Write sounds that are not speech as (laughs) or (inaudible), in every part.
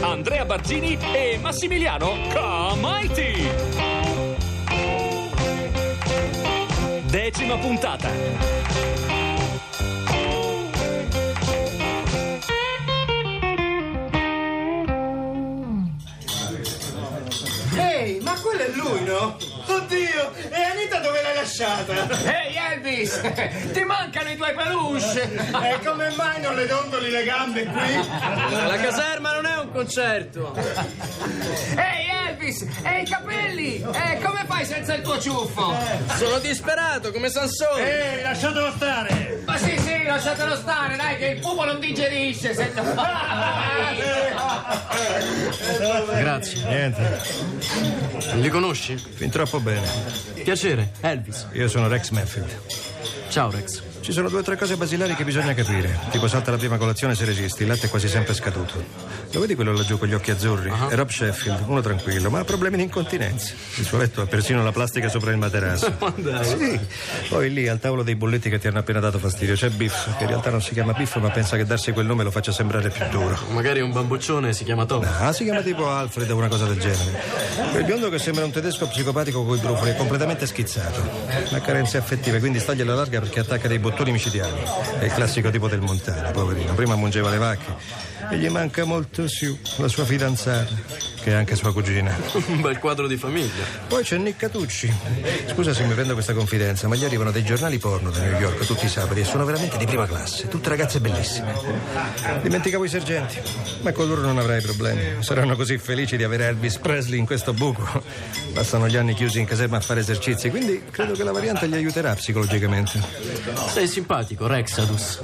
Andrea Barzini e Massimiliano Comaiti. Decima puntata. Ma quello è lui, no? Oddio, e Anita dove l'hai lasciata? Ehi Elvis, ti mancano i tuoi peluche! E come mai non le dondoli le gambe qui? La caserma non è un concerto. Ehi Elvis, e i capelli? E come fai senza il tuo ciuffo? Sono disperato come Sansone. Ehi, lasciatelo stare! Ma sì, sì, lasciatelo stare, dai, che il pupo non digerisce senza... (laughs) Grazie. Niente, Li conosci? fin troppo bene. Piacere, Elvis. Io sono Rex Manfield. Ciao Rex. Ci sono due o tre cose basilari che bisogna capire. Tipo salta la prima colazione se resisti, il latte è quasi sempre scaduto. Lo vedi quello laggiù con gli occhi azzurri? È Rob Sheffield, uno tranquillo, ma ha problemi di incontinenza. Il suo letto ha persino la plastica sopra il materasso. (laughs) Sì. Poi lì al tavolo dei bolletti che ti hanno appena dato fastidio c'è Biff, che in realtà non si chiama Biff, ma pensa che darsi quel nome lo faccia sembrare più duro. Magari un bamboccione si chiama Tom. Ah, si chiama tipo Alfred o una cosa del genere. Quel biondo che sembra un tedesco psicopatico coi brufoli è completamente schizzato. Ha carenze affettive, quindi staglia alla larga perché attacca dei bottoni micidiali. È il classico tipo del montano, poverino. Prima mungeva le vacche e gli manca molto Sue, la sua fidanzata, che è anche sua cugina. (laughs) Un bel quadro di famiglia. Poi c'è Nick Catucci. Scusa se mi prendo questa confidenza, ma gli arrivano dei giornali porno da New York tutti i sabati e sono veramente di prima classe, tutte ragazze bellissime. Dimenticavo i sergenti, ma con loro non avrai problemi. Saranno così felici di avere Elvis Presley in questo buco. Passano gli anni chiusi in caserma a fare esercizi, quindi credo che la variante gli aiuterà psicologicamente. Sei simpatico, Rexadus.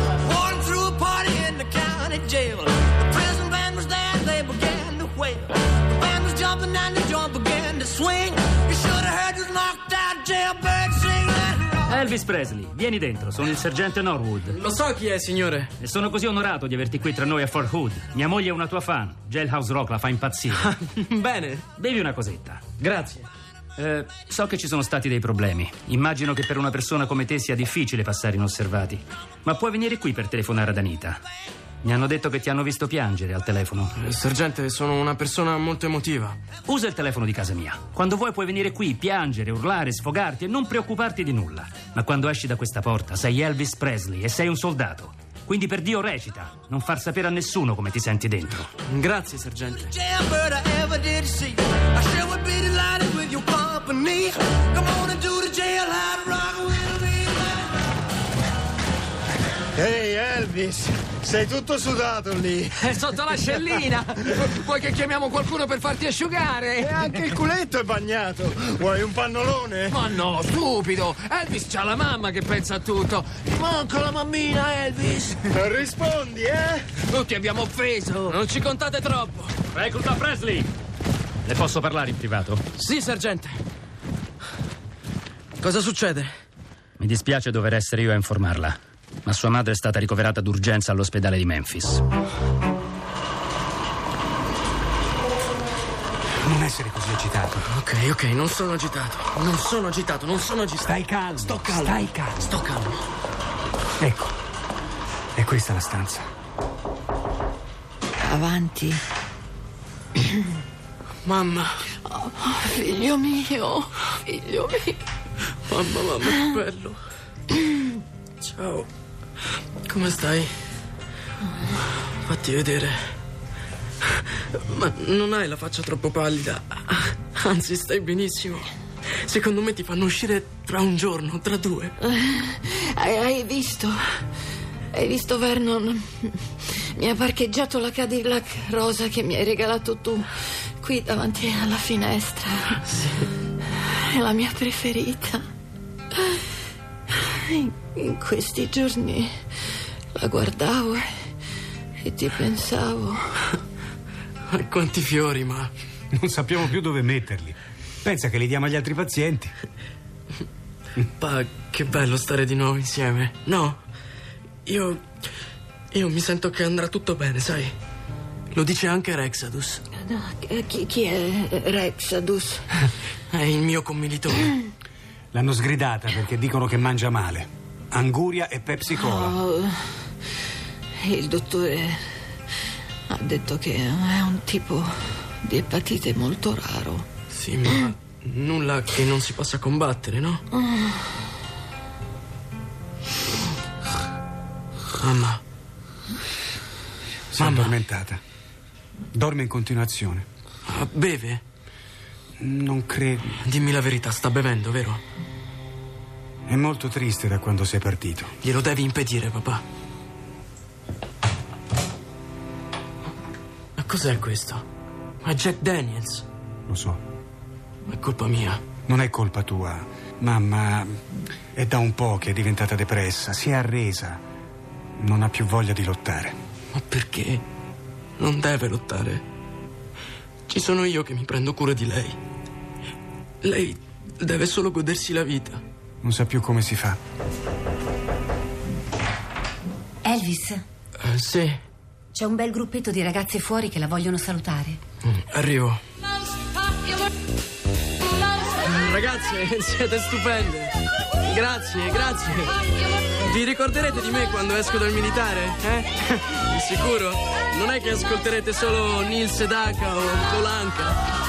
(laughs) Elvis Presley, vieni dentro, sono il sergente Norwood. Lo so chi è, signore. E sono così onorato di averti qui tra noi a Fort Hood. Mia moglie è una tua fan. Jailhouse Rock la fa impazzire. (laughs) Bene, Bevi una cosetta. grazie. Eh, so che ci sono stati dei problemi. Immagino che per una persona come te sia difficile passare inosservati. Ma puoi venire qui per telefonare ad Anita. Mi hanno detto che ti hanno visto piangere al telefono. Eh, Sergente, sono una persona molto emotiva. Usa il telefono di casa mia. Quando vuoi puoi venire qui, piangere, urlare, sfogarti e non preoccuparti di nulla. Ma quando esci da questa porta sei Elvis Presley e sei un soldato. Quindi per Dio recita, non far sapere a nessuno come ti senti dentro. Grazie, sergente. Elvis, sei tutto sudato lì. È sotto l'ascellina! (laughs) Vuoi che chiamiamo qualcuno per farti E asciugare? anche il culetto è bagnato. Vuoi un pannolone? Ma no, stupido! Elvis c'ha la mamma che pensa a tutto! Ti manca la mammina, Elvis! Non rispondi, eh? Tutti abbiamo offeso! Non ci contate troppo. Recluta Presley! Le posso parlare in privato? Sì, sergente. Cosa succede? Mi dispiace dover essere io a informarla, ma sua madre è stata ricoverata d'urgenza all'ospedale di Memphis. Non essere così agitato. Ok, ok, non sono agitato. Non sono agitato, non sono agitato. Stai calmo. Sto calmo. Stai calmo. Sto calmo. Ecco. È questa la stanza. Avanti. (clears throat) Mamma, Figlio mio, figlio mio. mamma, mamma, che bello. (clears throat) Ciao. Come stai? Fatti vedere. Ma non hai la faccia troppo pallida. Anzi, stai benissimo. Secondo me ti fanno uscire tra un giorno, tra due. Hai, hai visto? Hai visto Vernon? Mi ha parcheggiato la Cadillac rosa che mi hai regalato tu qui davanti alla finestra. È la mia preferita. In, in questi giorni la guardavo e E ti pensavo. (laughs) Quanti fiori, ma. Non sappiamo più dove metterli. Pensa che li diamo agli altri pazienti. Pa, che bello stare di nuovo insieme. No, io. Io mi sento che andrà tutto bene, sai? Lo dice anche Rexadus. No, chi, chi è Rexadus? (laughs) È il mio commilitone. L'hanno sgridata perché dicono che mangia male. Anguria e Pepsi Cola. Oh, il dottore ha detto che è un tipo di epatite molto raro. Sì, ma nulla che non si possa combattere, no? Mamma. Si è addormentata. Dorme in continuazione. Ah, Beve? Non credo. Dimmi la verità, sta bevendo, vero? È molto triste da quando sei partito. Glielo devi impedire, papà. Cos'è questo? Ma Jack Daniels? Lo so. È colpa mia. Non è colpa tua. Mamma è da un po' che è diventata depressa. Si è arresa. Non ha più voglia di lottare. Ma perché? Non deve lottare. Ci sono io che mi prendo cura di lei. Lei deve solo godersi la vita. Non sa più come si fa. Elvis, Eh, sì, c'è un bel gruppetto di ragazze fuori che la vogliono salutare. Mm, arrivo. Ragazze, (laughs) siete stupende. Grazie, grazie. Vi ricorderete di me quando esco dal militare? Eh? (laughs) Sicuro? Non è che ascolterete solo Neil Sedaka o Polanca.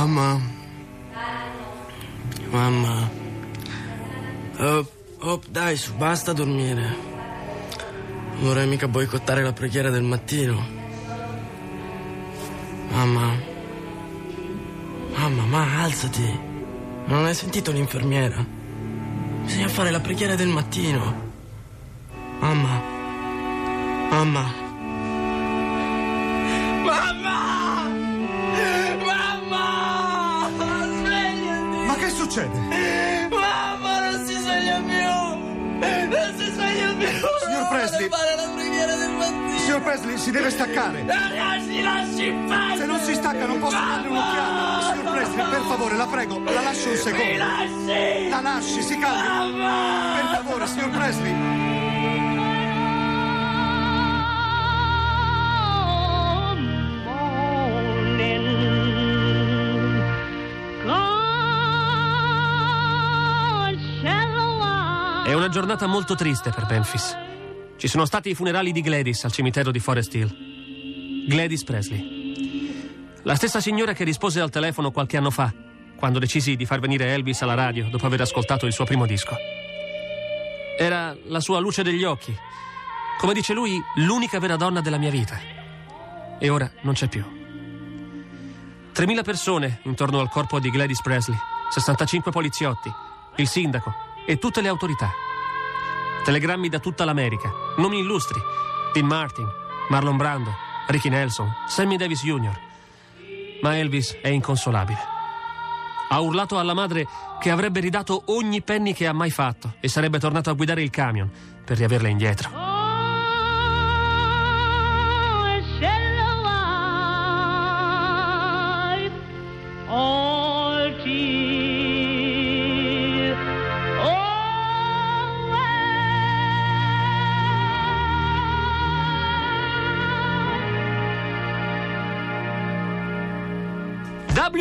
Mamma. Mamma. Oh, oh, dai, su, basta dormire. Non vorrei mica boicottare la preghiera del mattino. Mamma. Mamma, ma alzati. Non hai sentito l'infermiera? Bisogna fare la preghiera del mattino. Mamma. Mamma. Mamma! Che succede? Mamma, non si sveglia più! Non si sveglia più! Signor Presley! Non fare la preghiera del mattino! Signor Presley, si deve staccare. Ragazzi, lasci in pace! Se non si stacca non posso darle un'occhiata. Signor Presley, per favore, la prego, la lasci un Mi secondo. lasci! La lasci, si calmi. Mamma! Per favore, signor Presley. È una giornata molto triste per Memphis. Ci sono stati i funerali di Gladys al cimitero di Forest Hill. Gladys Presley. La stessa signora che rispose al telefono qualche anno fa, quando decisi di far venire Elvis alla radio dopo aver ascoltato il suo primo disco. Era la sua luce degli occhi. Come dice lui, l'unica vera donna della mia vita. E ora non c'è più. 3.000 persone intorno al corpo di Gladys Presley, 65 poliziotti, il sindaco e tutte le autorità. Telegrammi da tutta l'America, nomi illustri: Dean Martin, Marlon Brando, Ricky Nelson, Sammy Davis Jr. Ma Elvis è inconsolabile. Ha urlato alla madre che avrebbe ridato ogni penny che ha mai fatto e sarebbe tornato a guidare il camion per riaverla indietro.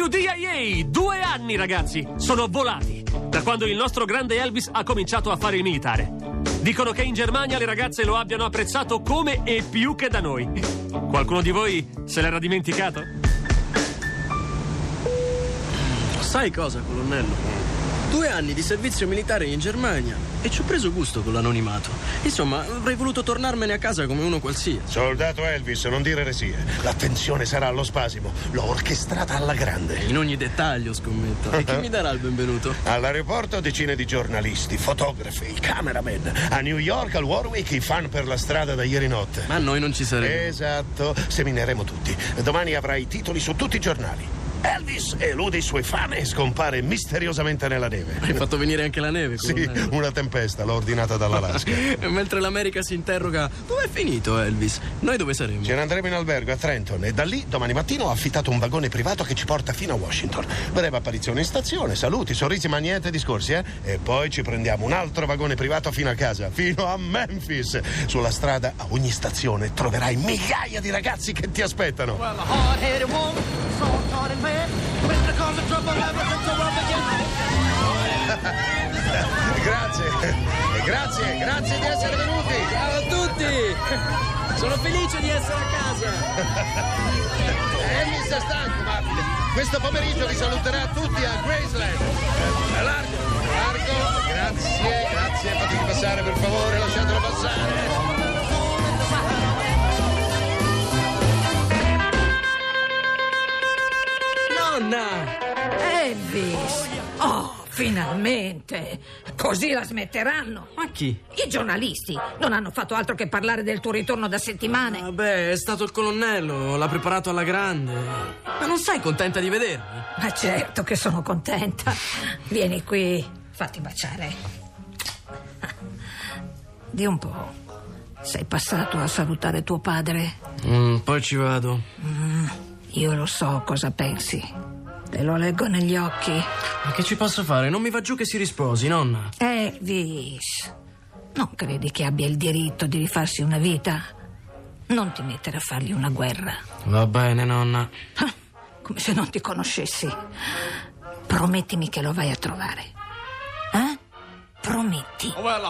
WDIA, due anni ragazzi, sono volati da quando il nostro grande Elvis ha cominciato a fare il militare. Dicono che in Germania le ragazze lo abbiano apprezzato come e più che da noi. Qualcuno di voi se l'era dimenticato? Sai cosa, colonnello? Due anni di servizio militare in Germania e ci ho preso gusto con l'anonimato. Insomma, avrei voluto tornarmene a casa come uno qualsiasi. Soldato Elvis, non dire resie. L'attenzione sarà allo spasimo. L'ho orchestrata alla grande. In ogni dettaglio, scommetto. E chi (laughs) mi darà il benvenuto? All'aeroporto decine di giornalisti, fotografi, cameraman. A New York, al Warwick, i fan per la strada da ieri notte. Ma noi non ci saremo. Esatto, semineremo tutti. Domani avrai titoli su tutti i giornali. Elvis elude i suoi fan e scompare misteriosamente nella neve. Hai fatto venire anche la neve, Sì, colonnello. una tempesta, l'ho ordinata dall'Alaska. E (laughs) mentre l'America si interroga, dov'è finito Elvis? Noi dove saremo? Ce ne andremo in albergo a Trenton e da lì domani mattina ho affittato un vagone privato che ci porta fino a Washington. Breve apparizione in stazione, saluti, sorrisi, ma niente discorsi, eh? E poi ci prendiamo un altro vagone privato fino a casa, fino a Memphis. Sulla strada, a ogni stazione, troverai migliaia di ragazzi che ti aspettano. Well, (laughs) grazie, grazie, grazie di essere venuti. Ciao a tutti! Sono felice di essere a casa! Elvis è stanco, ma questo pomeriggio vi saluterà tutti a Graceland. Eh, Largo, largo, grazie, grazie, fatemi passare per favore, lasciatelo passare. Finalmente! Così la smetteranno. Ma chi? I giornalisti non hanno fatto altro che parlare del tuo ritorno da settimane. Vabbè, è stato il colonnello, l'ha preparato alla grande. Ma non sei contenta di vedermi? Ma certo che sono contenta. Vieni qui, fatti baciare. Di un po'. Sei passato a salutare tuo padre? Mm, poi ci vado. Mm, io lo so cosa pensi. Te lo leggo negli occhi. Ma che ci posso fare? Non mi va giù che si risposi, nonna. Elvis, non credi che abbia il diritto di rifarsi una vita? Non ti mettere a fargli una guerra. Va bene, nonna. Ah, Come se non ti conoscessi. Promettimi che lo vai a trovare. Eh? Prometti. Man.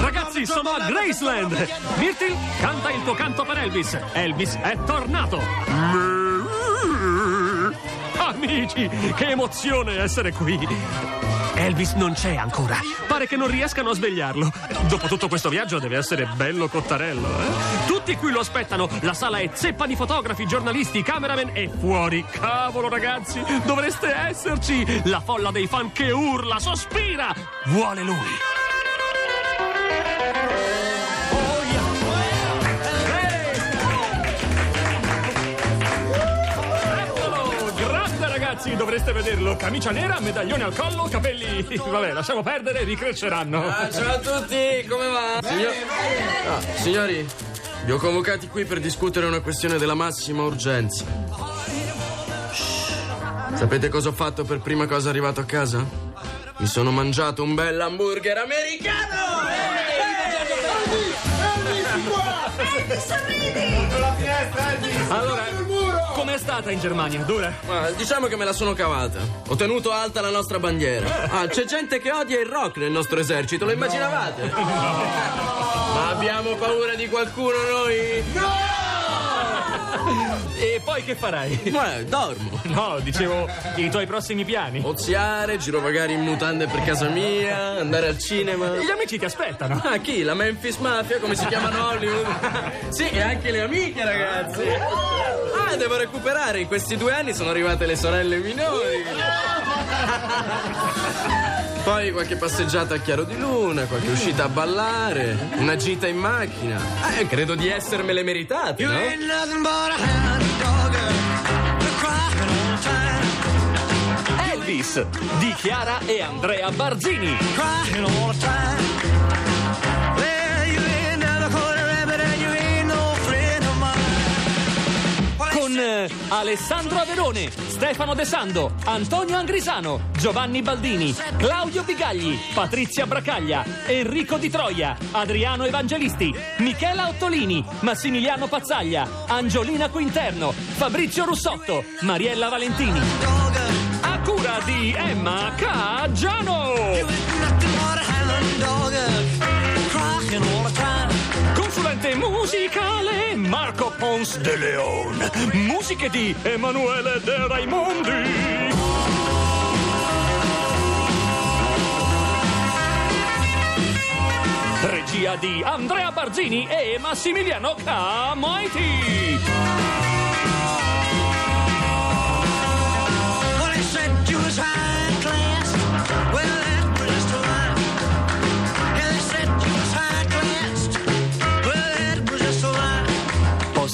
Ragazzi, sono a Graceland! Myrtle, canta il tuo canto per Elvis. Elvis è tornato! Amici, che emozione essere qui! Elvis non c'è ancora. Pare che non riescano a svegliarlo. Dopo tutto questo viaggio deve essere bello cottarello, eh? Tutti qui lo aspettano. La sala è zeppa di fotografi, giornalisti, cameraman e fuori. Cavolo, ragazzi, dovreste esserci. La folla dei fan che urla, sospira. Vuole lui. Ragazzi, dovreste vederlo. Camicia nera, medaglione al collo, capelli. Vabbè, lasciamo perdere, ricresceranno. Ah, ciao a tutti, come va? Signor- Ah, signori, vi ho convocati qui per discutere una questione della massima urgenza. Shh. Sapete cosa ho fatto per prima cosa arrivato a casa? Mi sono mangiato un bel hamburger americano! Allora, com'è stata in Germania? Dura? Ma diciamo che me la sono cavata. Ho tenuto alta la nostra bandiera. Ah, c'è gente che odia il rock nel nostro esercito, lo immaginavate? Ma abbiamo paura di qualcuno noi? E poi che farai? Beh, dormo. No, dicevo i tuoi prossimi piani. Oziare, girovagare in mutande per casa mia, andare al cinema. Gli amici ti aspettano. Ah, chi? La Memphis Mafia, come si chiamano Hollywood? Sì, e anche le amiche, ragazzi. Ah, devo recuperare. In questi due anni sono arrivate le sorelle minori. (laughs) Poi qualche passeggiata a chiaro di luna, qualche uscita a ballare, una gita in macchina. Eh, credo di essermele meritate, You no? ain't nothing but a hound dog. You're crying all the time. Elvis di Chiara e Andrea Barzini. Alessandro Averone, Stefano De Sando, Antonio Angrisano, Giovanni Baldini, Claudio Bigagli, Patrizia Bracaglia, Enrico Di Troia, Adriano Evangelisti, Michela Ottolini, Massimiliano Pazzaglia, Angiolina Quinterno, Fabrizio Russotto, Mariella Valentini. A cura di Emma Caggiano. musicale Marco Pons de Leon. Musiche di Emanuele De Raimondi. Regia di Andrea Barzini e Massimiliano Camoiti. Well,